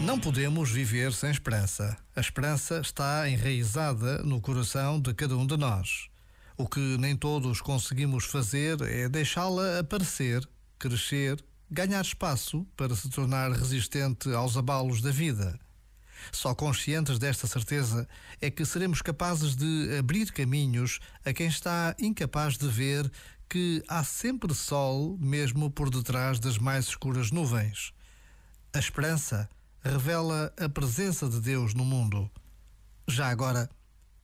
Não podemos viver sem esperança. A esperança está enraizada no coração de cada um de nós. O que nem todos conseguimos fazer é deixá-la aparecer, crescer, ganhar espaço para se tornar resistente aos abalos da vida. Só conscientes desta certeza é que seremos capazes de abrir caminhos a quem está incapaz de ver que há sempre sol mesmo por detrás das mais escuras nuvens. A esperança revela a presença de Deus no mundo. Já agora,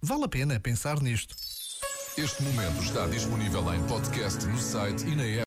vale a pena pensar nisto. Este momento está disponível em podcast no site e na app.